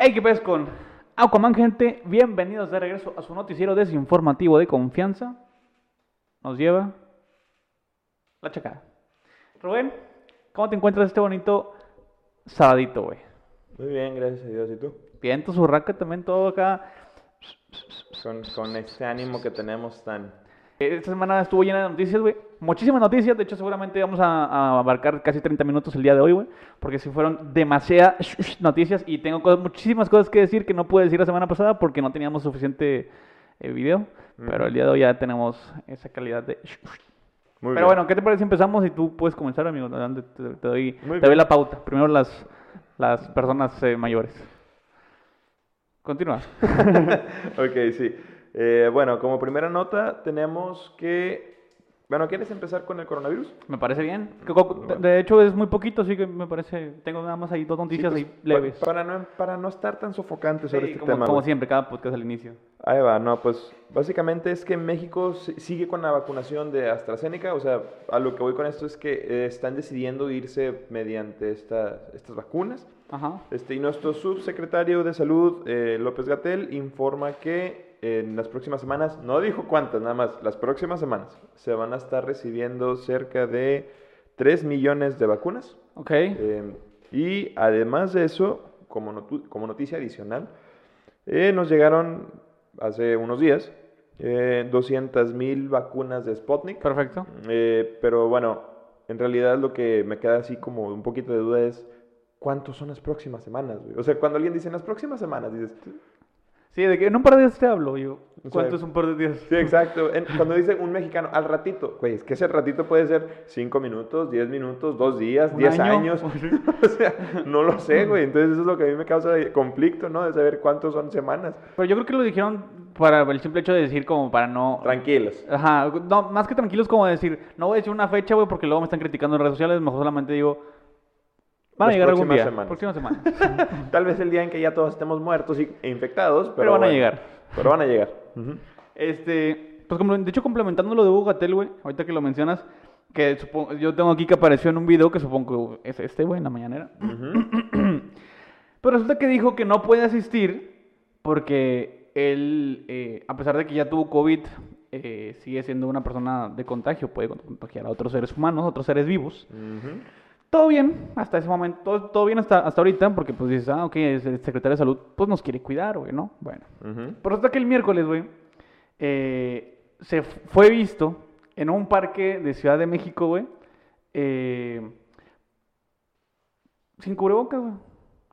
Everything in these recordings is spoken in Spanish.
Hey, ¿qué pasa con Aquaman, gente? Bienvenidos de regreso a su noticiero desinformativo de confianza. Nos lleva la chacada. Rubén, ¿cómo te encuentras este bonito sabadito, güey? Muy bien, gracias a Dios. ¿Y tú? Bien, tu surraca también, todo acá. Con, con este ánimo que tenemos tan... Esta semana estuvo llena de noticias, güey. Muchísimas noticias. De hecho, seguramente vamos a, a abarcar casi 30 minutos el día de hoy, güey. Porque si fueron demasiadas noticias y tengo cosas- muchísimas cosas que decir que no pude decir la semana pasada porque no teníamos suficiente eh, video. Pero el día de hoy ya tenemos esa calidad de... Muy Pero bien. bueno, ¿qué te parece si empezamos y tú puedes comenzar, amigo? Adelante, te, te doy, te doy la pauta. Primero las, las personas eh, mayores. Continúa. ok, sí. Eh, bueno, como primera nota tenemos que... Bueno, ¿quieres empezar con el coronavirus? Me parece bien. Co- De hecho, es muy poquito, así que me parece. Tengo nada más ahí dos noticias Sí, ahí pues, leves. pa- Para no, para no estar tan sofocantes sobre Sí, este como, tema. como siempre, cada podcast al inicio. Ahí va, no, pues básicamente es que México si- sigue con la vacunación de AstraZeneca, o sea, a lo que voy con esto es que eh, están decidiendo irse mediante esta- estas vacunas. Ajá. Este, y nuestro subsecretario de Salud, eh, López Gatel, informa que en las próximas semanas, no dijo cuántas, nada más, las próximas semanas se van a estar recibiendo cerca de 3 millones de vacunas. Ok. Eh, y además de eso, como, como noticia adicional, eh, nos llegaron hace unos días 200 mil vacunas de Sputnik. Perfecto. Eh, pero bueno, en realidad lo que me queda así como un poquito de duda es cuántos son las próximas semanas, güey? O sea, cuando alguien dice en las próximas semanas, dices, Sí, de que en un par de días te hablo. Yo, O ¿cuánto sea, es un par de días? sí, exacto. En- cuando dice un mexicano, al ratito, güey, es que ese ratito puede ser 5 minutos, 10 minutos, 2 días, ¿Un 10 año? años. o sea, no lo sé, güey. Entonces eso es lo que a mí me causa conflicto, ¿no? De saber cuántos son semanas. Pero yo creo que lo dijeron para el simple hecho de decir, como para no. Tranquilos. Ajá, no, más que tranquilos, como decir, no voy a decir una fecha, güey, porque luego me están criticando en redes sociales. Mejor solamente digo, van a llegar algún día. semanas. Próximas semanas. Tal vez el día en que ya todos estemos muertos y, e infectados, pero, Pero van a llegar. Pero van a llegar. Este, pues como, de hecho complementando lo de Hugo Gatel, güey, ahorita que lo mencionas, que supongo, yo tengo aquí que apareció en un video que supongo que es este, güey, en la mañanera. Pero resulta que dijo que no puede asistir porque él, eh, a pesar de que ya tuvo COVID, eh, sigue siendo una persona de contagio, puede contagiar a otros seres humanos, otros seres vivos. Todo bien, hasta ese momento, todo, todo bien hasta, hasta ahorita, porque pues dices, ah, ok, el secretario de salud, pues nos quiere cuidar, güey, ¿no? Bueno. Ujú. Pero resulta que el miércoles, güey, eh, se fue visto en un parque de Ciudad de México, güey, eh, sin cubrebocas, güey.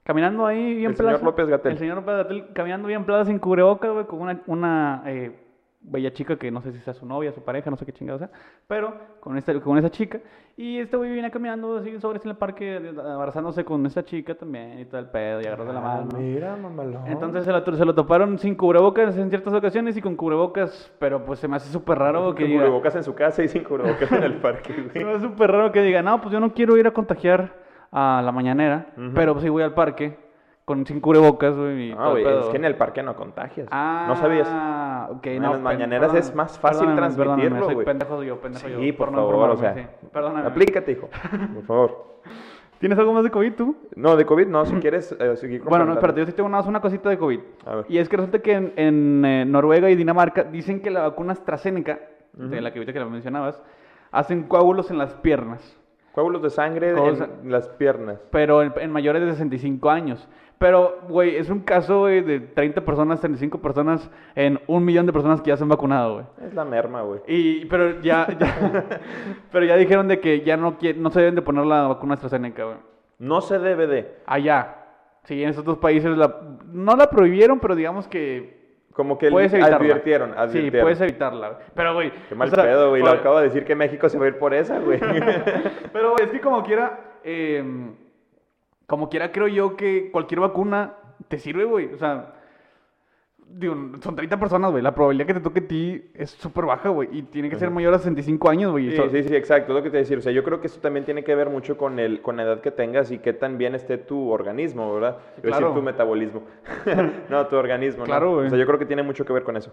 Caminando ahí bien El señor. López Gatell. El señor López Gatell caminando bien plaza sin cubrebocas, güey, con una, una eh, bella chica que no sé si sea su novia, su pareja, no sé qué chingada sea, pero con, esta, con esa chica. Y este güey viene caminando así sobre en el parque, abrazándose con esa chica también y todo el pedo, y agarrando la Ah, mano. mira, mamalón. Entonces se lo, se lo toparon sin cubrebocas en ciertas ocasiones y con cubrebocas, pero pues se me hace súper raro que Con diga... cubrebocas en su casa y sin cubrebocas en el parque, Se güey. me hace súper raro que diga, no, pues yo no quiero ir a contagiar a la mañanera, pero pues sí voy al parque con sin cubrebocas, güey, Ah, güey, es que en el parque no contagias. Ah, ¿No sabías? ok, En las mañaneras es más fácil transmitirlo, güey. pendejo yo, pendejo yo. Sí, por favor, o sea, sí. Perdóname. aplícate, hijo, por favor. ¿Tienes algo más de COVID tú? No, de COVID no, si quieres eh, seguir Bueno, no, espérate, yo sí tengo más una cosita de COVID. A ver. Y es que resulta que en, en, eh, Noruega y Dinamarca dicen que la vacuna AstraZeneca, de la que ahorita que la mencionabas, hacen coágulos en las piernas, Coágulos de sangre en las piernas. pero en, en mayores de 65 años. Pero, güey, es un caso, güey, de 30 personas, 35 personas en un millón de personas que ya se han vacunado, güey. Es la merma, güey. Y, pero ya, ya, pero ya dijeron de que ya no, no se deben de poner la vacuna AstraZeneca, güey. No se debe de. Allá. Sí, en esos dos países la, no la prohibieron, pero digamos que Como que puedes evitarla. advirtieron, Sí, puedes evitarla. Pero, güey. Qué mal o sea, pedo, güey. Lo acabo de decir que México se va a ir por esa, güey. Pero, güey, es que como quiera, eh, como quiera, creo yo que cualquier vacuna te sirve, güey. O sea, digo, son 30 personas, güey. La probabilidad que te toque a ti es súper baja, güey. Y tiene que ser mayor a 65 años, güey. Sí, sí, sí, exacto, es lo que te decir. O sea, yo creo que eso también tiene que ver mucho con el, con la edad que tengas y qué tan bien esté tu organismo, ¿verdad? A Claro. decir tu metabolismo. no, tu organismo, ¿no? Claro, güey. O sea, yo creo que tiene mucho que ver con eso.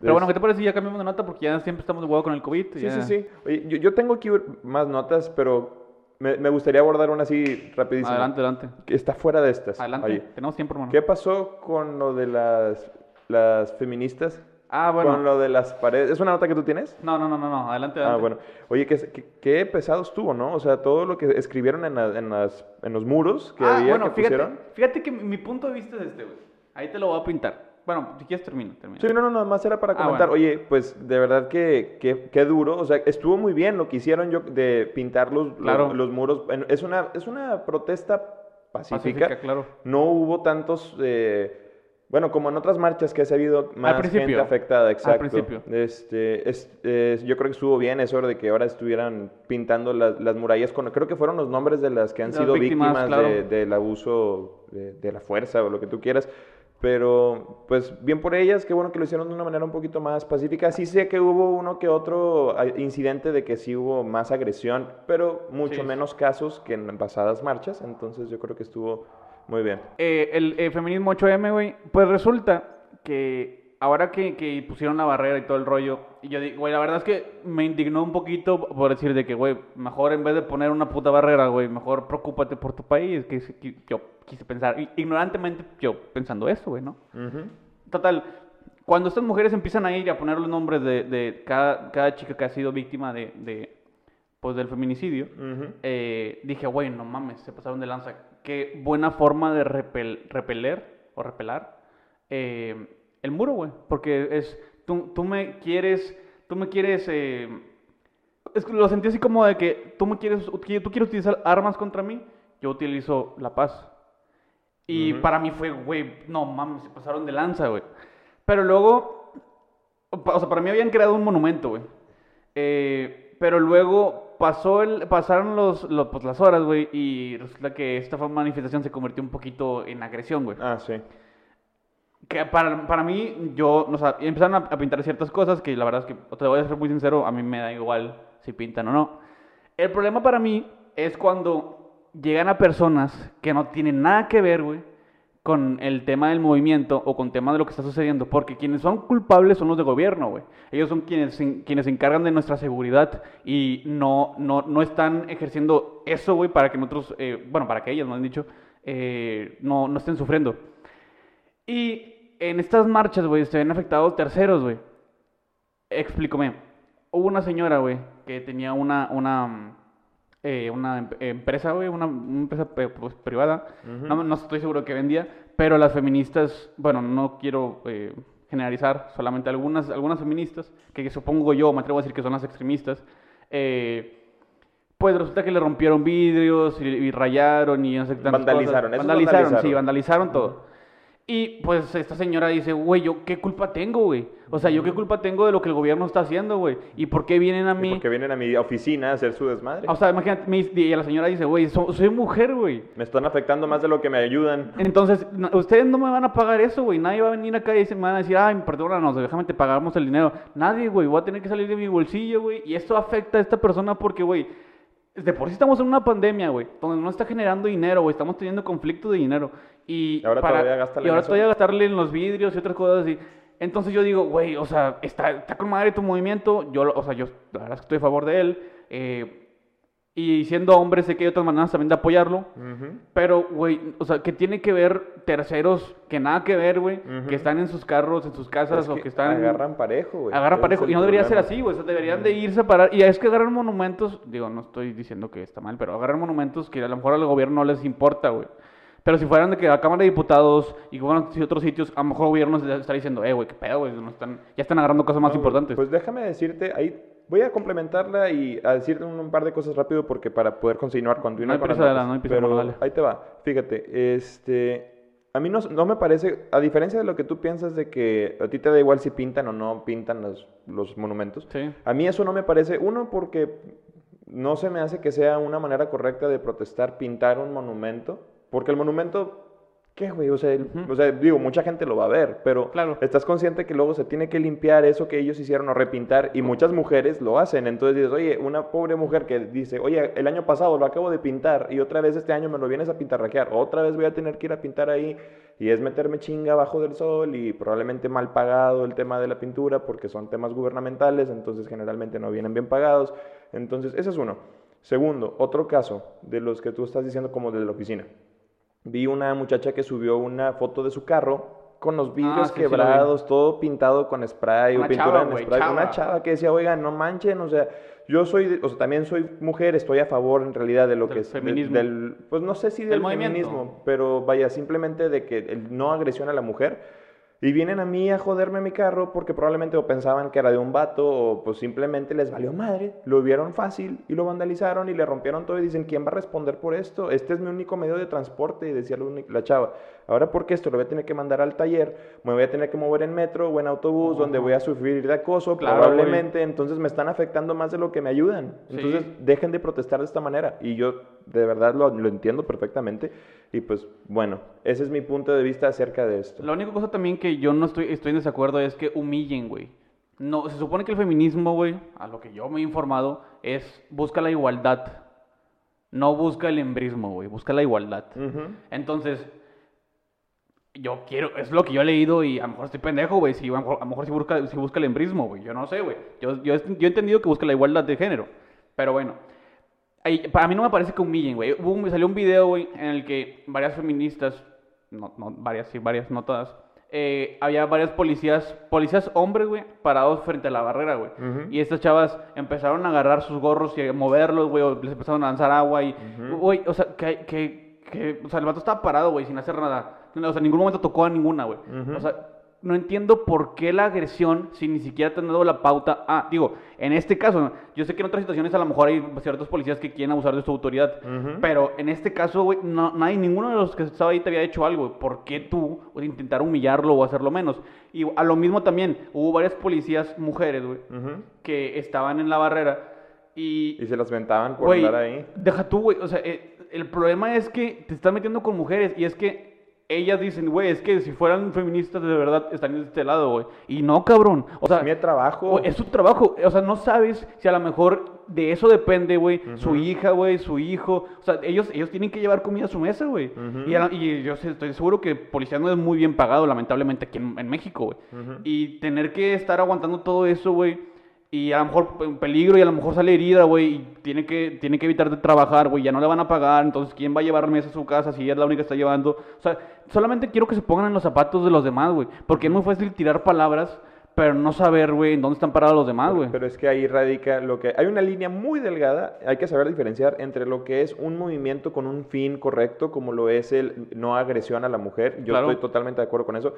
Pero bueno, ¿qué te parece si ya cambiamos de nota? Porque ya siempre estamos de huevo con el COVID. Sí, ya- sí, sí. Oye, yo, yo tengo aquí más notas, pero me, me gustaría abordar una así rapidísimo. Adelante, adelante. Que está fuera de estas. Adelante. Oye, Tenemos tiempo, hermano. ¿qué pasó con lo de las, las feministas? Ah, bueno. Con lo de las paredes. ¿Es una nota que tú tienes? No, no, no, no, no. Adelante, Ah, adelante. bueno. Oye, qué, qué, qué pesado estuvo, ¿no? O sea, todo lo que escribieron en, la- en, las, en los muros que ah, había bueno, que fíjate, pusieron. fíjate que mi, punto de vista es este, güey. Ahí te lo voy a pintar. Bueno, si quieres termina, termina. Sí, no, no, nada más era para Ah, comentar. bueno. Oye, pues de verdad que, que, qué duro. O sea, estuvo muy bien lo que hicieron yo de pintar los, los- Claro. los, muros. Es una, es una protesta pacífica. Pacífica, claro. No hubo tantos. eh, bueno, como en otras marchas que ha habido más gente afectada, exacto. principio. Este, es, es- yo creo que estuvo bien eso de que ahora estuvieran pintando las, las murallas con, creo que fueron los nombres de las que han Las sido víctimas, víctimas, claro. de- del abuso de, de la fuerza o lo que tú quieras. Pero, pues, bien por ellas, qué bueno que lo hicieron de una manera un poquito más pacífica. Sí sé que hubo uno que otro ah, incidente de que sí hubo más agresión, pero mucho Sí. menos casos que en pasadas marchas. Entonces, yo creo que estuvo muy bien. Eh, el eh, feminismo 8M, güey, pues resulta que ahora que, que pusieron la barrera y todo el rollo, y yo digo, güey, la verdad es que me indignó un poquito por decir de que, güey, mejor en vez de poner una puta barrera, güey, mejor preocúpate por tu país, que, que yo quise pensar, ignorantemente yo pensando eso, güey, ¿no? Total, cuando estas mujeres empiezan a ir a poner los nombres de, de cada, cada chica que ha sido víctima de, de, pues, del feminicidio, eh, dije, güey, no mames, se pasaron de lanza. Qué buena forma de repel- repeler o repelar eh, el muro, güey. Porque es, tú, tú me quieres, tú me quieres, eh, es lo sentí así como de que tú me quieres, tú quieres utilizar armas contra mí, yo utilizo la paz. Y para mí fue, güey, no mames, se pasaron de lanza, güey. Pero luego, o sea, para mí habían creado un monumento, güey. Eh, pero luego pasó el, pasaron los, lo- pues, las horas, güey, y resulta que esta manifestación se convirtió un poquito en agresión, güey. Ah, sí. Que para, para mí, yo, o sea, empezaron a, a pintar ciertas cosas que la verdad es que, te voy a ser muy sincero, a mí me da igual si pintan o no. El problema para mí es cuando llegan a personas que no tienen nada que ver, güey, con el tema del movimiento o con tema de lo que está sucediendo, porque quienes son culpables son los de gobierno, güey. Ellos son quienes, quienes se encargan de nuestra seguridad y no, no, no están ejerciendo eso, güey, para que nosotros, eh, bueno, para que ellas, me han dicho, eh, no, no estén sufriendo. Y en estas marchas, güey, se ven afectados terceros, güey. Explícame. Hubo una señora, güey, que tenía una, una, eh, una em- empresa, güey, una, una empresa pues, privada. No, no estoy seguro que vendía, pero las feministas, bueno, no quiero eh, generalizar, solamente algunas, algunas feministas, que supongo yo, me atrevo a decir que son las extremistas, eh, pues resulta que le rompieron vidrios y, y rayaron y no sé qué Vandalizaron, cosas. eso es Vandalizaron, sí, vandalizaron. vandalizaron todo. Y pues esta señora dice, güey, ¿yo qué culpa tengo, güey? O sea, ¿yo qué culpa tengo de lo que el gobierno está haciendo, güey? ¿Y por qué vienen a mí? porque vienen a mi oficina a hacer su desmadre. O sea, imagínate, me y la señora dice, güey, so- soy mujer, güey. Me están afectando más de lo que me ayudan. Entonces, no- ustedes no me van a pagar eso, güey. Nadie va a venir acá y se me van a decir, ay, perdónanos, déjame te pagamos el dinero. Nadie, güey. Voy a tener que salir de mi bolsillo, güey. Y esto afecta a esta persona porque, güey, de por sí estamos en una pandemia, güey, donde no está generando dinero, güey. Estamos teniendo conflicto de dinero. Y, Y ahora todavía gástale y ahora en todavía gastarle en los vidrios y otras cosas así. Entonces yo digo, güey, o sea, está, está con madre tu movimiento. Yo, o sea, yo la verdad es que estoy a favor de él. eh, y siendo hombre, sé que hay otras maneras también de apoyarlo. Pero, güey, o sea, que tiene que ver terceros que nada que ver, güey, que están en sus carros, en sus casas Es o que están... Agarran parejo, güey. Agarran parejo. Y no debería ser así, güey. O sea, deberían de irse a parar. Y es que agarran monumentos, digo, no estoy diciendo que está mal, pero agarran monumentos que a lo mejor al gobierno no les importa, güey. Pero si fueran de que a Cámara de Diputados y fueran a otros sitios, a lo mejor el gobierno estaría diciendo, eh, güey, qué pedo, güey, no están, ya están agarrando cosas más No, importantes. Pues déjame decirte, ahí voy a complementarla y a decirte un, un par de cosas rápido porque para poder continuar No hay con prisa, notas. no hay prisa, Pero ahí te va. Fíjate, este, a mí no, no me parece, a diferencia de lo que tú piensas de que a ti te da igual si pintan o no pintan los, los monumentos, Sí. a mí eso no me parece, uno, porque no se me hace que sea una manera correcta de protestar pintar un monumento, porque el monumento, ¿qué, güey? O sea, el- Ujú. o sea, digo, mucha gente lo va a ver, pero Claro. estás consciente que luego se tiene que limpiar eso que ellos hicieron o repintar, y muchas mujeres lo hacen. Entonces dices, oye, una pobre mujer que dice, oye, el año pasado lo acabo de pintar y otra vez este año me lo vienes a pintarrajear, otra vez voy a tener que ir a pintar ahí, y es meterme chinga abajo del sol y probablemente mal pagado el tema de la pintura porque son temas gubernamentales, entonces generalmente no vienen bien pagados. Entonces, ese es uno. Segundo, otro caso de los que tú estás diciendo como de la oficina. Vi una muchacha que subió una foto de su carro con los vidrios Ah, sí, sí, lo vi. quebrados, todo pintado con spray Una o pintura chava, en spray. Una chava. que decía, oigan, no manchen, o sea, yo soy, o sea, también soy mujer, estoy a favor en realidad de lo Del que es de- feminismo. del, pues no sé si Del feminismo, pero vaya, simplemente de que el no agresión a la mujer. Y vienen a mí a joderme mi carro porque probablemente o pensaban que era de un vato o pues simplemente les valió madre, lo vieron fácil y lo vandalizaron y le rompieron todo y dicen, ¿quién va a responder por esto? Este es mi único medio de transporte y decía la, chava, ahora porque esto lo voy a tener que mandar al taller, me voy a tener que mover en metro o en autobús donde voy a sufrir de acoso Claro, probablemente, entonces me están afectando más de lo que me ayudan. Sí. Entonces dejen de protestar de esta manera y yo de verdad lo, lo entiendo perfectamente y pues bueno, ese es mi punto de vista acerca de esto. La única cosa también que yo no estoy, estoy en desacuerdo es que humillen, güey. No, se supone que el feminismo, güey, a lo que yo me he informado, es busca la igualdad. No busca el embrismo, güey, busca la igualdad. Entonces, yo quiero, es lo que yo he leído y a lo mejor estoy pendejo, güey, si, a lo mejor, si busca, si busca el embrismo, güey, yo no sé, güey. Yo, yo, he- yo he entendido que busca la igualdad de género, pero bueno. Ahí- para mí no me parece que humillen, güey. Un- salió un video, güey, en el que varias feministas, no, no, varias, sí, varias, no todas, eh, había varias policías, policías hombres, güey, parados frente a la barrera, güey. Y estas chavas empezaron a agarrar sus gorros y a moverlos, güey, o les empezaron a lanzar agua y, güey, o sea, que, que, que, o sea, el vato estaba parado, güey, sin hacer nada. O sea, en ningún momento tocó a ninguna, güey. O sea, no entiendo por qué la agresión si ni siquiera te han dado la pauta. Ah, digo, en este caso, yo sé que en otras situaciones a lo mejor hay ciertos policías que quieren abusar de su autoridad. Pero en este caso, güey, no, nadie, ninguno de los que estaba ahí te había hecho algo. ¿Por qué tú intentar humillarlo o hacerlo menos? Y a lo mismo también, hubo varias policías mujeres, güey, que estaban en la barrera y... Y se las ventaban por Güey, andar ahí. deja tú, güey. O sea, eh, el problema es que te estás metiendo con mujeres y es que ellas dicen, güey, es que si fueran feministas de verdad estarían de este lado, güey. Y no, cabrón. O sea, Mi trabajo. güey, es su trabajo. O sea, no sabes si a lo mejor de eso depende, güey. Su hija, güey, su hijo. O sea, ellos, ellos tienen que llevar comida a su mesa, güey. Ujú. y, a la- y yo estoy seguro que policía no es muy bien pagado, lamentablemente, aquí en, en México, güey. Y tener que estar aguantando todo eso, güey. Y a lo mejor en peligro y a lo mejor sale herida, güey. Y tiene que, tiene que evitar de trabajar, güey. Ya no le van a pagar. Entonces, ¿quién va a llevar mesa a su casa si ella es la única que está llevando? O sea, solamente quiero que se pongan en los zapatos de los demás, güey. Porque es muy fácil tirar palabras, pero no saber, güey, en dónde están parados los demás, güey. Pero es que ahí radica lo que... Hay una línea muy delgada, hay que saber diferenciar entre lo que es un movimiento con un fin correcto, como lo es el no agresión a la mujer. Yo Claro. estoy totalmente de acuerdo con eso.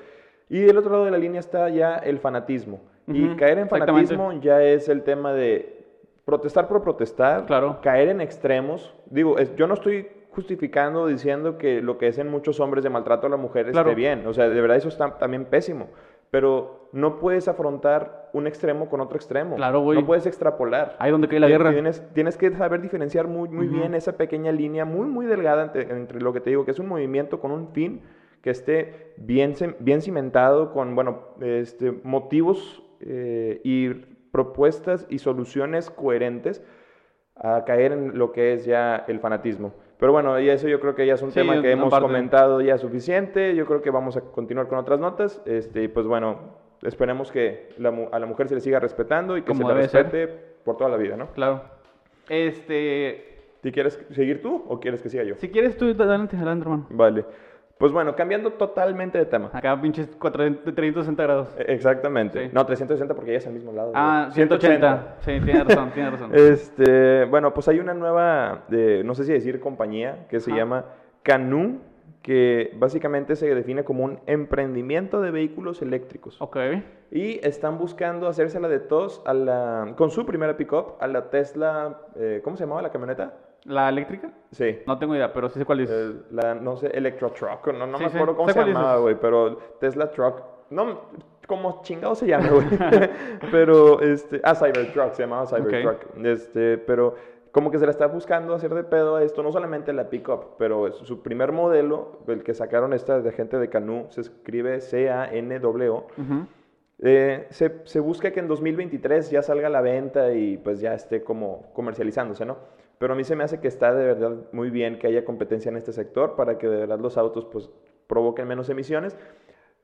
Y del otro lado de la línea está ya el fanatismo. Y caer en fanatismo ya es el tema de protestar por protestar, Claro. caer en extremos. Digo, es- yo no estoy justificando diciendo que lo que hacen muchos hombres de maltrato a la mujer Claro. esté bien. O sea, de verdad eso está también pésimo. Pero no puedes afrontar un extremo con otro extremo. Claro, güey. No puedes extrapolar. Ahí donde cae la guerra. Tienes, tienes que saber diferenciar muy, muy bien esa pequeña línea, muy, muy delgada entre, entre lo que te digo, que es un movimiento con un fin que esté bien, bien cimentado, con, bueno, este, motivos eh, y propuestas y soluciones coherentes a caer en lo que es ya el fanatismo. Pero bueno, y eso yo creo que ya es un Sí, tema que hemos parte. comentado ya suficiente. Yo creo que vamos a continuar con otras notas. Este, y pues bueno, esperemos que la a la mujer se le siga respetando y que Como se le debe ser. respete por toda la vida, ¿no? Claro. Este. ¿Te quieres seguir tú o quieres que siga yo? Si quieres tú, adelante, adelante, hermano. Vale. Pues bueno, cambiando totalmente de tema. Acá pinches 400 360 grados. E- Exactamente. Sí. No, 360 porque ya es al mismo lado. Ah, güey. 180. Sí, tienes razón, tienes razón. Este, bueno, pues hay una nueva, eh, no sé si decir compañía, que se llama Canoo, que básicamente se define como un emprendimiento de vehículos eléctricos. Ok. Y están buscando hacérsela de tos a la, con su primera pickup a la Tesla, eh, ¿cómo se llamaba la camioneta? ¿La eléctrica? Sí. No tengo idea, pero sí sé cuál es. Eh, la, no sé, Electro Truck, no, no Sí, me sí. acuerdo cómo Sé se llamaba, güey, pero Tesla Truck, no, como chingado se llama, güey, pero, este, ah, Cybertruck, se llamaba Cybertruck, este, pero como que se la está buscando hacer de pedo a esto, no solamente la pickup, pero su primer modelo, el que sacaron esta de gente de Canoo, se escribe C-A-N-W, Ujú. eh, se, se busca que en 2023 ya salga a la venta y pues ya esté como comercializándose, ¿no? Pero a mí se me hace que está de verdad muy bien que haya competencia en este sector para que de verdad los autos pues provoquen menos emisiones.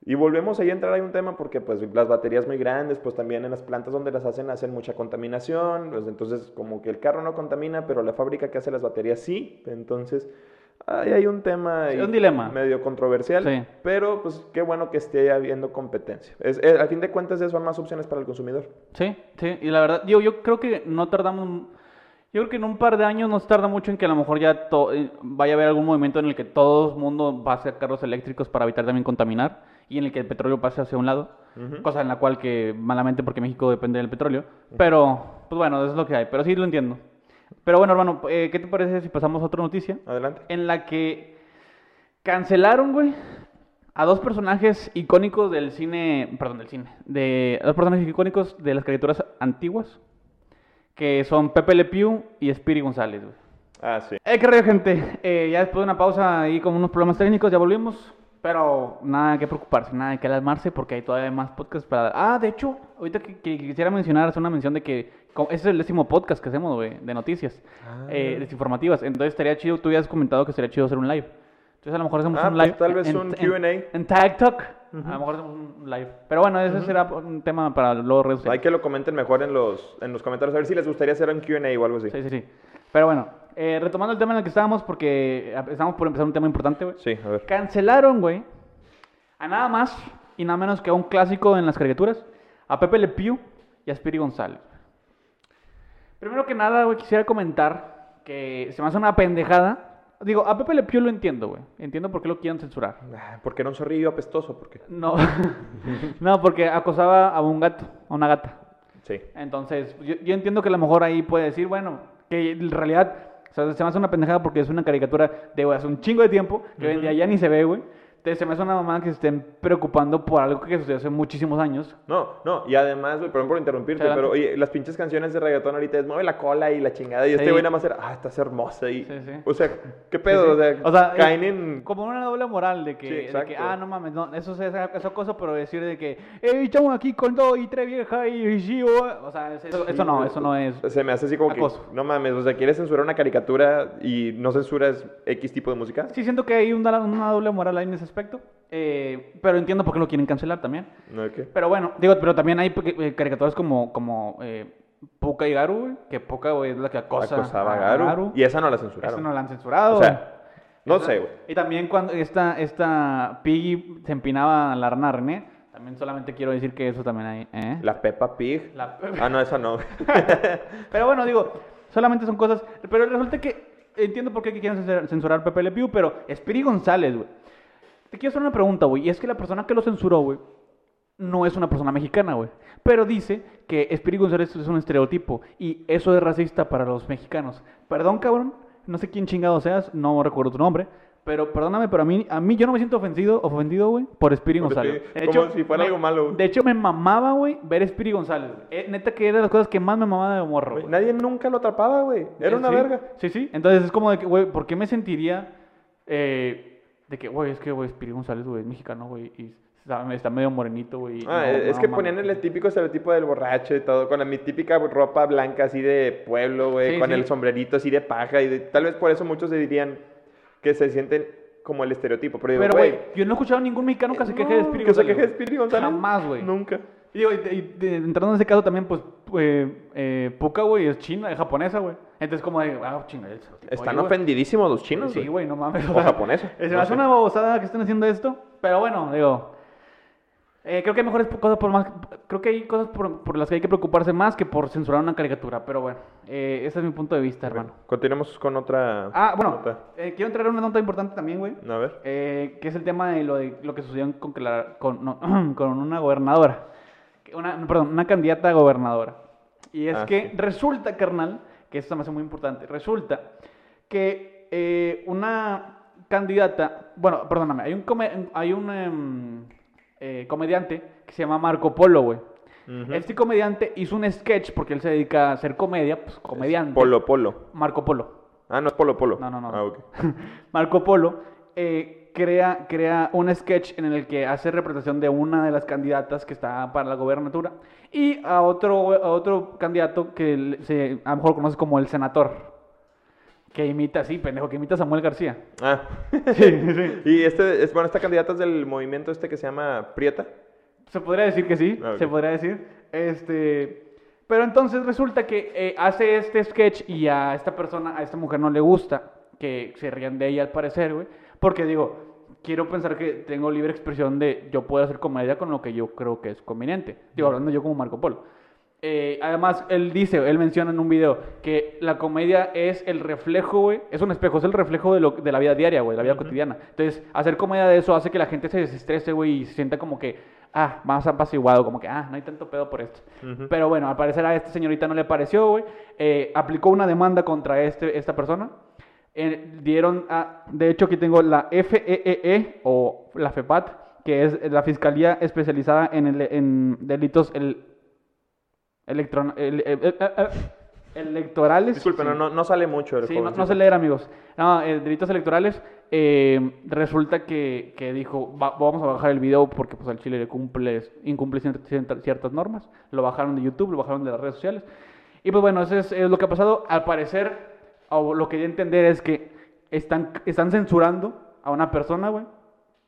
Y volvemos ahí a entrar, hay un tema porque pues las baterías muy grandes, pues también en las plantas donde las hacen hacen mucha contaminación, pues, entonces como que el carro no contamina, pero la fábrica que hace las baterías sí, entonces ahí hay un tema Sí, un dilema. medio controversial, Sí. pero pues qué bueno que esté habiendo competencia. Es, es- a fin de cuentas eso son más opciones para el consumidor. Sí, sí, y la verdad, yo, yo creo que no tardamos, yo creo que en un par de años no se tarda mucho en que a lo mejor ya eh, vaya a haber algún movimiento en el que todo el mundo va hacia carros eléctricos para evitar también contaminar y en el que el petróleo pase hacia un lado, cosa en la cual que malamente porque México depende del petróleo, pero pues bueno, eso es lo que hay, pero sí lo entiendo. Pero bueno, hermano, eh, ¿qué te parece si pasamos a otra noticia? Adelante. en la que cancelaron, güey, a dos personajes icónicos del cine, perdón, del cine, de a dos personajes icónicos de las caricaturas antiguas, que son Pepe Le Pew y Spiri González, güey. Ah, sí. Eh, qué rollo, gente. Eh, ya después de una pausa ahí con unos problemas técnicos, ya volvimos. Pero nada que preocuparse, nada que alarmarse porque hay todavía más podcasts para... Ah, de hecho, ahorita que, que quisiera mencionar, hacer una mención de que ese es el décimo podcast que hacemos, güey, de noticias, Ah. eh, desinformativas. Entonces estaría chido, tú habías comentado que estaría chido hacer un live. Entonces a lo mejor hacemos Ah, un pues live. tal vez en- un en- Q&A. En, TikTok. A lo mejor hacemos un live. Pero bueno, ese será un tema para luego redes Hay que lo comenten mejor en los, en los comentarios, a ver si les gustaría hacer un Q&A o algo así. Sí, sí, sí. Pero bueno, eh, retomando el tema en el que estábamos, porque estamos por empezar un tema importante, güey. Sí, a ver. Cancelaron, güey, a nada más y nada menos que a un clásico en las caricaturas, a Pepe Le Pew y a Spiri González. Primero que nada, güey, quisiera comentar que se me hace una pendejada. Digo, a Pepe Le Pew lo entiendo, güey. Entiendo por qué lo quieren censurar. Ah, ¿Por qué era un zorrillo apestoso? ¿Por qué? No, no, porque acosaba a un gato, a una gata. Sí. Entonces, yo, yo entiendo que a lo mejor ahí puede decir, bueno, que en realidad o sea, se me hace una pendejada porque es una caricatura de güey, hace un chingo de tiempo, que hoy en día ya ni se ve, güey. Entonces, se me hace una mamá que se estén preocupando por algo que sucedió hace muchísimos años. No, no, y además, güey, perdón por interrumpirte, Adelante. pero oye, las pinches canciones de reggaetón ahorita es mueve la cola y la chingada, y Sí. este güey nada más era, ah, estás hermosa, y, Sí, sí. o sea, ¿qué pedo? O, sea, O sea, caen en... Como una doble moral de que, de ah, no mames, no, eso es eso cosa, pero decir de que, hey, estamos aquí con dos y tres viejas y, y o o sea, eso, eso no, eso no es. Se me hace así como Acoso. que, no mames, o sea, ¿quieres censurar una caricatura y no censuras X tipo de música? Sí, siento que hay una, una doble moral ahí en ese aspecto, eh, pero entiendo por qué lo quieren cancelar también. ¿No qué? Pero bueno, digo, pero también hay eh, caricaturas como, como eh, Puka y Garu, güey, que Puka, güey, es la que acosa Acosaba a Garu, y esa no la censuraron. Esa no la han censurado, O sea, no Esa- sé, güey. Y también cuando esta, esta Piggy se empinaba a la rana René, también solamente quiero decir que eso también hay, ¿eh? La Peppa Pig. La- Ah, no, esa no. Pero bueno, digo, solamente son cosas. Pero resulta que entiendo por qué quieren censur- censurar Pepe Le Pew, pero Spiri González, güey. Te quiero hacer una pregunta, güey. Y es que la persona que lo censuró, güey, no es una persona mexicana, güey. Pero dice que Spiri González es un estereotipo. Y eso es racista para los mexicanos. Perdón, cabrón. No sé quién chingado seas, no recuerdo tu nombre. Pero perdóname, pero a mí, a mí yo no me siento ofendido, ofendido, güey, por Spiri González. Speedy, como si fuera me- algo malo, güey. De hecho, me mamaba, güey, ver Spiri González. Eh, neta que era de las cosas que más me mamaba de morro, güey. Nadie nunca lo atrapaba, güey. Era Eh, una sí, verga. Sí, sí. Entonces es como de que, güey, ¿por qué me sentiría eh, de que, güey, es que, güey, Spiri González, güey, es mexicano, güey, y está, medio morenito, güey. Ah, no, es no que ponían el típico estereotipo del borracho y todo, con la mi típica ropa blanca así de pueblo, güey, Sí, con sí. el sombrerito así de paja y de- tal vez por eso muchos se dirían que se sienten como el estereotipo. Pero, güey, yo no he escuchado a ningún mexicano que se queje de no, Spiri que se González. queje de Speedy González. Jamás, güey. Nunca. Y digo, y, y- entrando en ese caso también, pues, eh, eh, Puka, güey, es china, es japonesa, güey. Entonces como de, ah, chinga, Están güey. ofendidísimos los chinos, Sí, güey, no mames. O japoneses, Se me hace una babosada que estén haciendo esto, pero bueno, digo. eh, creo que hay mejores cosas por más. Creo que hay cosas por, por las que hay que preocuparse más que por censurar una caricatura. Pero bueno, eh, ese es mi punto de vista, hermano. Continuemos con otra Ah, bueno, nota. eh, quiero entrar en una nota importante también, güey. A ver. eh, que es el tema de lo, de lo que sucedió con, con, no, con una gobernadora. Una, perdón, una candidata a gobernadora. Y es Ah, que sí. resulta, carnal, que esto me hace muy importante, resulta que eh, una candidata, bueno, perdóname, hay un, come- hay un em, eh, comediante que se llama Marco Polo, güey. Ujú. Este comediante hizo un sketch porque él se dedica a hacer comedia, pues comediante. Polo, polo. Marco Polo. Ah, no es polo, polo. No, no, no. Ah. Marco Polo eh, crea, crea un sketch en el que hace representación de una de las candidatas que está para la gobernatura y a otro, a otro candidato que se, a lo mejor conoce como el senador. Que imita, sí, pendejo, que imita a Samuel García. Ah. Sí, sí. y este, es, bueno, esta candidata es del movimiento este que se llama Prieta. Se podría decir que sí, Ah, se podría decir. Este, pero entonces resulta que eh, hace este sketch y a esta persona, a esta mujer no le gusta que se rían de ella al parecer, güey. Porque digo, quiero pensar que tengo libre expresión de yo puedo hacer comedia con lo que yo creo que es conveniente. Digo, hablando yo como Marco Polo. Eh, además, él dice, él menciona en un video que la comedia es el reflejo, güey, es un espejo, es el reflejo de, lo, de la vida diaria, güey, de la vida cotidiana. Entonces, hacer comedia de eso hace que la gente se desestrese, güey, y se sienta como que, ah, más apaciguado, como que, ah, no hay tanto pedo por esto. Pero bueno, al parecer a esta señorita no le pareció, güey. Eh, aplicó una demanda contra este, esta persona. Eh, dieron, a, de hecho, aquí tengo la FEEE o la FEPAT, que es la Fiscalía Especializada en, el- en Delitos el, electron- el- el- Electorales. Disculpen, Sí. no, no, no sale mucho el Sí, no, no jovencito. sé leer, amigos. No, eh, delitos electorales. eh, resulta que, que dijo, "Va- vamos a bajar el video porque pues al Chile le cumple, incumple cier- cier- ciertas normas. Lo bajaron de YouTube, lo bajaron de las redes sociales. Y pues bueno, eso es, es lo que ha pasado. Al parecer, o lo que yo entender es que están, están censurando a una persona, güey.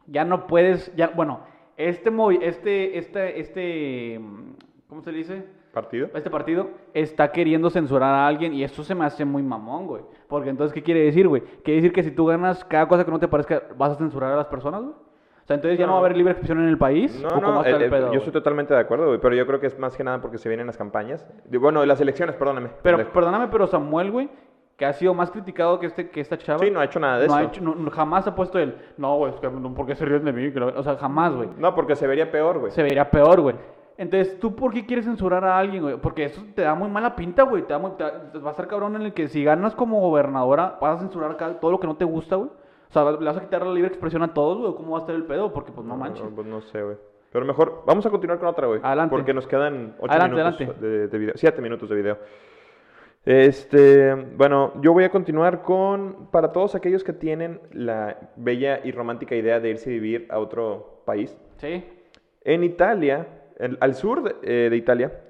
Ya no puedes, ya, bueno, este este, este, este, mm, ¿cómo se dice? ¿Partido? este partido está queriendo censurar a alguien y eso se me hace muy mamón, güey. Porque entonces, ¿qué quiere decir, güey? Quiere decir que si tú ganas cada cosa que no te parezca, ¿vas a censurar a las personas, güey? O sea, entonces ya no, No. va a haber libre expresión en el país. No, ¿O cómo no, el eh, pedo, yo estoy totalmente de acuerdo, güey, pero yo creo que es más que nada porque se vienen las campañas. Bueno, las elecciones, perdóname. Pero pendejo. perdóname, pero Samuel, güey, que ha sido más criticado que, este, que esta chava. Sí, no ha hecho nada de no ha eso. hecho- no- jamás ha puesto el, no, güey, es que no, ¿por qué se ríen de mí? O sea, jamás, güey. No, porque se vería peor, güey. Se vería peor, güey. Entonces, ¿tú por qué quieres censurar a alguien, güey? Porque eso te da muy mala pinta, güey. Te, da muy- te va a estar cabrón en el que si ganas como gobernadora, vas a censurar todo lo que no te gusta, güey. O sea, le vas a quitar la libre expresión a todos, güey. ¿Cómo va a estar el pedo? Porque, pues, no manches. pues no sé, güey. Pero mejor, vamos a continuar con otra, güey. Adelante. Porque nos quedan 8 Adelante, minutos adelante. De, de video. 7 minutos de video. Este, bueno, yo voy a continuar con, para todos aquellos que tienen la bella y romántica idea de irse a vivir a otro país. Sí. En Italia, al sur de, eh, de Italia,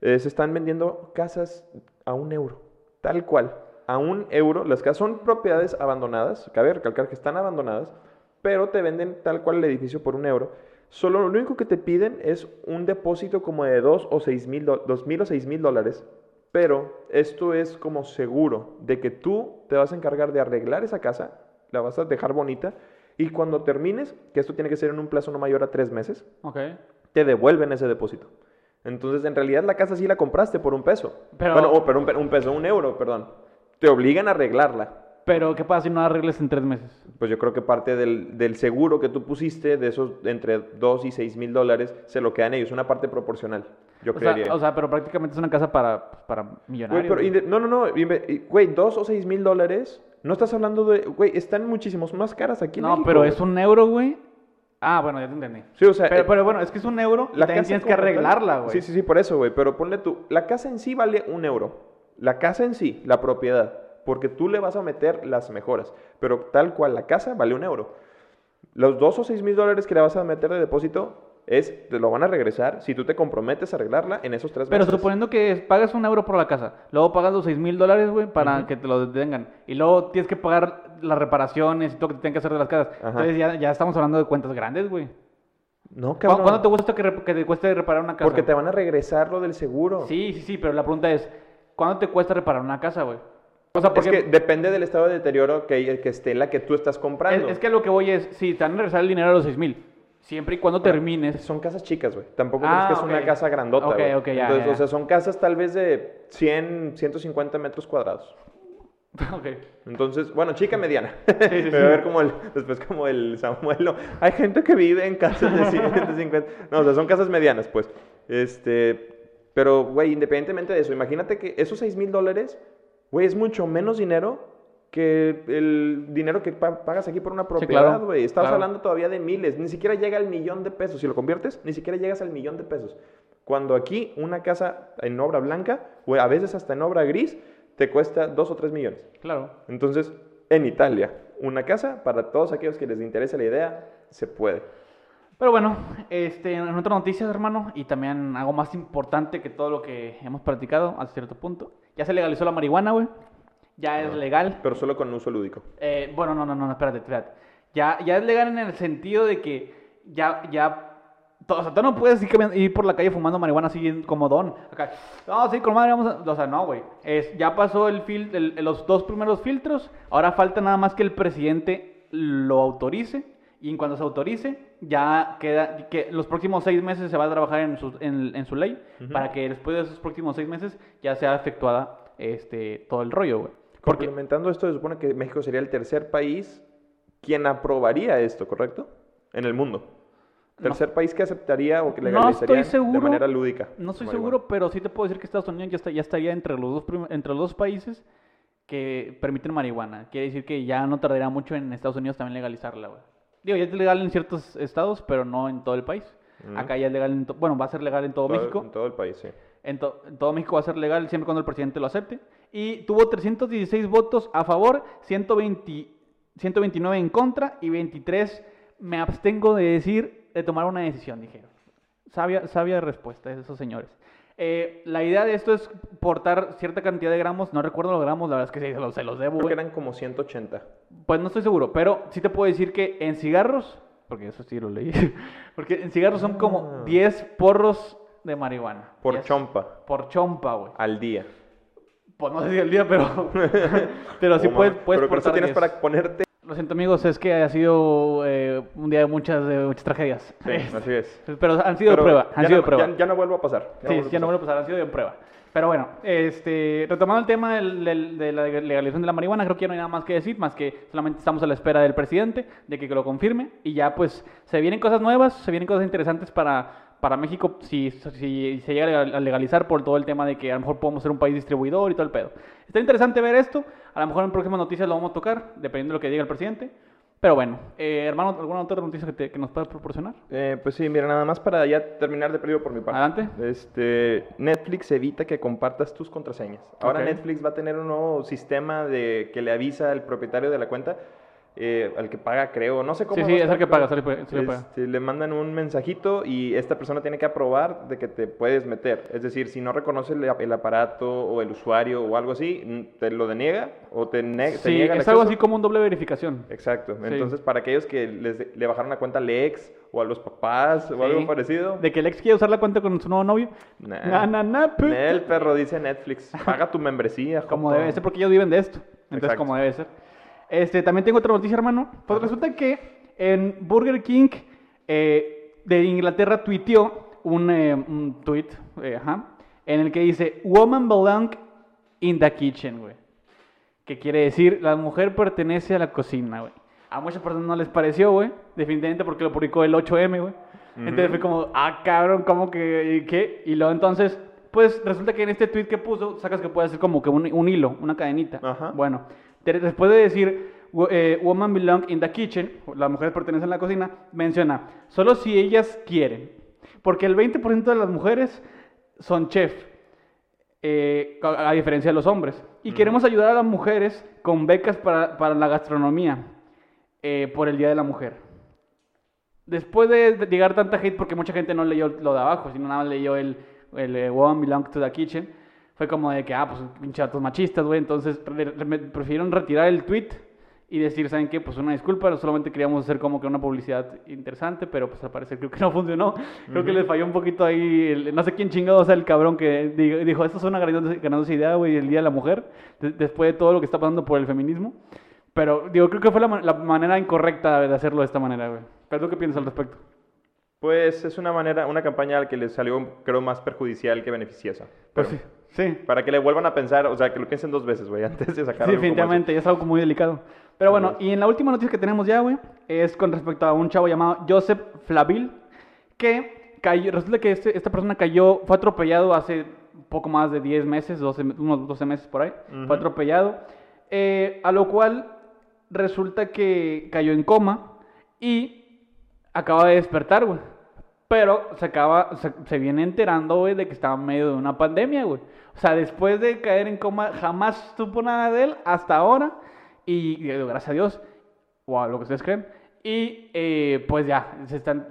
eh, se están vendiendo casas a un euro, tal cual, a un euro. Las casas son propiedades abandonadas, cabe recalcar que están abandonadas, pero te venden tal cual el edificio por un euro. Solo lo único que te piden es un depósito como de 2 o 6 mil, mil o 6 mil dólares, pero esto es como seguro de que tú te vas a encargar de arreglar esa casa, la vas a dejar bonita, y cuando termines, que esto tiene que ser en un plazo no mayor a tres meses, te devuelven ese depósito. Entonces, en realidad, la casa sí la compraste por un peso. Pero- Bueno, oh, pero un, un peso, un euro, perdón. Te obligan a arreglarla. Pero, ¿qué pasa si no la arregles en tres meses? Pues yo creo que parte del, del seguro que tú pusiste, de esos entre 2 y 6 mil dólares, se lo quedan ellos, una parte proporcional. Yo O sea, creería. o sea, pero prácticamente es una casa para, pues, para millonarios. güey. no, no, no. Güey, 2 o 6 mil dólares. No estás hablando de. Güey, están muchísimos más caras aquí en No, México, pero güey. es un euro, güey. Ah, bueno, ya te entendí. Sí, o sea. Pero, eh, pero bueno, es que es un euro y también tienes que arreglarla, güey. Sí, sí, sí, por eso, güey. Pero ponle tú, la casa en sí vale un euro. La casa en sí, la propiedad. Porque tú le vas a meter las mejoras. Pero tal cual, la casa vale un euro. Los dos o seis mil dólares que le vas a meter de depósito es, te lo van a regresar si tú te comprometes a arreglarla en esos tres Pero meses. suponiendo que pagas un euro por la casa, luego pagas los 6 mil dólares, güey, para que te lo detengan. Y luego tienes que pagar las reparaciones y todo lo que te tienen que hacer de las casas. Ajá. Entonces ya, ya estamos hablando de cuentas grandes, güey. No, ¿Cu- cabrón. ¿Cuánto te cuesta que, que te cueste reparar una casa? Porque te van a regresar lo del seguro. Sí, sí, sí, pero la pregunta es, ¿cuánto te cuesta reparar una casa, güey? O sea, Es porque que depende del estado de deterioro que, que esté la que tú estás comprando. es, es que lo que voy es, sí, te van a regresar el dinero de los 6 mil, siempre y cuando termines. Son casas chicas, güey. Tampoco Ah, crees que es una casa grandota, güey. ok, ya, Entonces, ya, o sea, son casas tal vez de 100, 150 metros cuadrados. ok. Entonces, bueno, chica mediana. sí, Me voy a ver como el, después como el Samuelo. Hay gente que vive en casas de 100, 150. No, o sea, son casas medianas, pues. Este, pero, güey, independientemente de eso, imagínate que esos 6 mil dólares, güey, es mucho menos dinero que el dinero que pa- pagas aquí por una propiedad, claro, güey. Estás claro. hablando todavía de miles. Ni siquiera llega al millón de pesos. Si lo conviertes, ni siquiera llegas al millón de pesos. Cuando aquí una casa en obra blanca, o a veces hasta en obra gris, te cuesta 2 o 3 millones. Claro. Entonces, en Italia, una casa, para todos aquellos que les interese la idea, se puede. Pero bueno, este, en otras noticias, hermano, y también algo más importante que todo lo que hemos practicado hasta cierto punto, ya se legalizó la marihuana, güey. ya es legal. Pero solo con uso lúdico. Eh, bueno, no, no, no, espérate, espérate. Ya, ya es legal en el sentido de que ya, ya o sea, tú no puedes ir, por la calle fumando marihuana así como don. Acá, no, sí, con madre vamos a... O sea, no, güey. Ya pasó el fil, el- los dos primeros filtros. Ahora falta nada más que el presidente lo autorice. Y en cuando se autorice, ya queda... Que los próximos seis meses se va a trabajar en su, en, en su ley. Para que después de esos próximos seis meses ya sea efectuada este, todo el rollo, güey. Porque... Complementando esto, se supone que México sería el tercer país quien aprobaría esto, ¿correcto? En el mundo. No. Tercer país que aceptaría o que legalizaría seguro. de manera lúdica. No estoy seguro, pero sí te puedo decir que Estados Unidos ya, está, ya estaría entre los, dos entre los dos países que permiten marihuana. Quiere decir que ya no tardaría mucho en Estados Unidos también legalizarla, güey. Digo, ya es legal en ciertos estados, pero no en todo el país. Acá ya es legal, en bueno, va a ser legal en todo, Todo- México. En todo el país, sí. En, to- en todo México va a ser legal siempre cuando el presidente lo acepte. Y tuvo 316 votos a favor, 120, 129 en contra y 23 me abstengo de decir, de tomar una decisión, dijeron. Sabia, sabia respuesta de esos señores. Eh, la idea de esto es portar cierta cantidad de gramos, no recuerdo los gramos, la verdad es que sí, se los, se los debo. Creo que güey. eran como 180. Pues no estoy seguro, pero sí te puedo decir que en cigarros, porque eso sí lo leí, porque en cigarros son como Ah. 10 porros de marihuana. Por 10 chompa. Por chompa, güey. Al día. Pues no sé si el día, pero. pero sí Oh, puedes, puedes Pero con eso portar tienes 10. para ponerte. Lo siento, amigos, es que ha sido eh, un día de muchas, de muchas tragedias. Sí, así es. Pero han sido Pero de prueba. Han ya sido no, de prueba. Ya, ya no vuelvo a pasar. sí, ya no vuelve a pasar, han sido de prueba. Pero bueno, este, retomando el tema del- del- de la legalización de la marihuana, creo que ya no hay nada más que decir, más que solamente estamos a la espera del presidente, de que, lo confirme, y ya pues se vienen cosas nuevas, se vienen cosas interesantes para, para México si, si se llega a legalizar por todo el tema de que a lo mejor podemos ser un país distribuidor y todo el pedo. Está interesante ver esto, a lo mejor en próximas noticias lo vamos a tocar, dependiendo de lo que diga el presidente. Pero bueno, eh, hermano, ¿alguna otra noticia que, te- que nos puedas proporcionar? Eh, pues sí, mira, nada más para ya terminar de periodo por mi parte. Adelante. Este, Netflix evita que compartas tus contraseñas. Ahora Ok. Netflix va a tener un nuevo sistema de que le avisa al propietario de la cuenta, eh, al que paga, creo. No sé cómo. Sí, sí, es el que paga, el que paga. este, le mandan un mensajito y esta persona tiene que aprobar de que te puedes meter. Es decir, si no reconoce el, el aparato o el usuario o algo así, te lo deniega o te, ne- te Sí, niega el es algo así como un doble verificación. Exacto. Sí. Entonces, para aquellos que les, le bajaron la cuenta al ex o a los papás o algo parecido. De que el ex quiere usar la cuenta con su nuevo novio. Nah. Na, na, El perro dice Netflix. Paga tu membresía. Como debe ser, porque ellos viven de esto. Entonces, Exacto. como debe ser. Este, también tengo otra noticia, hermano. Pues resulta que en Burger King eh, de Inglaterra tuiteó un, eh, un tweet, eh, ajá, en el que dice, Woman belong in the kitchen, güey. Que quiere decir, la mujer pertenece a la cocina, güey. A muchas personas no les pareció, güey. Definitivamente porque lo publicó el 8M, güey. Entonces fue como, ah, cabrón, ¿cómo que qué? Y luego entonces, pues resulta que en este tweet que puso, sacas que puede ser como que un, un hilo, una cadenita. Ajá. Bueno, después de decir, eh, woman belong in the kitchen, las mujeres pertenecen a la cocina, menciona, solo si ellas quieren. Porque el 20% de las mujeres son chef, eh, a diferencia de los hombres. Y queremos ayudar a las mujeres con becas para, para la gastronomía eh, por el Día de la Mujer. Después de de llegar tanta hate, porque mucha gente no leyó lo de abajo, sino nada más leyó el, el eh, Woman Belong to the Kitchen, fue como de que, ah, pues pinche datos machistas, güey. Entonces pre- re- prefirieron retirar el tweet y decir, ¿saben qué? Pues una disculpa, solamente queríamos hacer como que una publicidad interesante, pero pues al parecer creo que no funcionó. Creo que les falló un poquito ahí, el- no sé quién chingado sea el cabrón que di- dijo, esto es una grandiosa idea, güey, el Día de la Mujer, de- después de todo lo que está pasando por el feminismo. Pero, digo, creo que fue la, la manera incorrecta de hacerlo de esta manera, güey. ¿Pero tú qué piensas al respecto? Pues es una manera, una campaña que les salió, creo, más perjudicial que beneficiosa. Pues Pero sí, sí. Para que le vuelvan a pensar, o sea, que lo piensen dos veces, güey, antes de sacar Sí, algo como definitivamente, ya es algo muy delicado. Pero bueno, y en la última noticia que tenemos ya, güey, es con respecto a un chavo llamado Joseph Flaville, que cayó, resulta que este- esta persona cayó, fue atropellado hace poco más de 10 meses, 12, unos 12 meses por ahí, fue atropellado, eh, a lo cual resulta que cayó en coma y acaba de despertar, güey. Pero se acaba, se, se viene enterando, güey, de que estaba en medio de una pandemia, güey. O sea, después de caer en coma, jamás supo nada de él hasta ahora. Y, gracias a Dios, o a lo que ustedes creen. Y eh, pues ya, se están,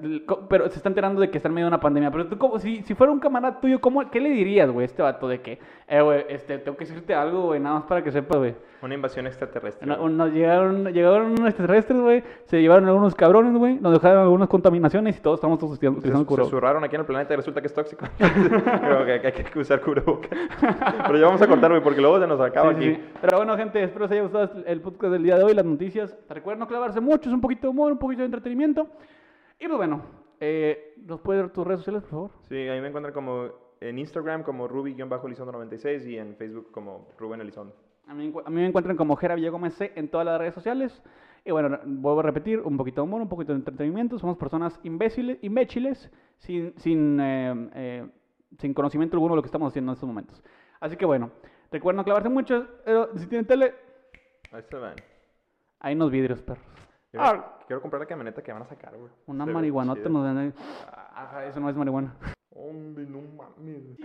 pero se está enterando de que está en medio de una pandemia. Pero tú, como, si, si fuera un camarada tuyo, ¿cómo, ¿qué le dirías, güey, este vato de que, eh, güey, este, tengo que decirte algo, güey, nada más para que sepas, güey? Una invasión extraterrestre. No- llegaron, llegaron unos extraterrestres, güey. Se llevaron algunos cabrones, güey. Nos dejaron algunas contaminaciones y todos estamos utilizando Se, utilizando se cubrebocas. zurraron aquí en el planeta y resulta que es tóxico. Creo que hay que usar cubrebocas. Pero ya vamos a cortar, güey, porque luego se nos acaba Sí, sí, aquí. sí. Pero bueno, gente, espero les haya gustado el podcast del día de hoy, las noticias. Recuerden no clavarse mucho, es un poquito de humor, un poquito de entretenimiento. Y pues bueno, eh, ¿nos puedes dar tus redes sociales, por favor? Sí, ahí me encuentran como en Instagram como Ruby-Elizondo96 y en Facebook como Rubén Elizondo. A mí, a mí me encuentran como Jera Villagómez C en todas las redes sociales. Y bueno, vuelvo a repetir, un poquito de humor, un poquito de entretenimiento. Somos personas imbéciles, imbéciles, sin, sin, eh, eh, sin conocimiento alguno de lo que estamos haciendo en estos momentos. Así que bueno, recuerden no clavarse mucho. eh, si tienen tele, Ahí se van. hay unos vidrios, perros. Ah. Quiero comprar la camioneta que van a sacar, güey. Una Se marihuanota nos dan ahí. Ah, eso no es marihuana. Hombre, no mames.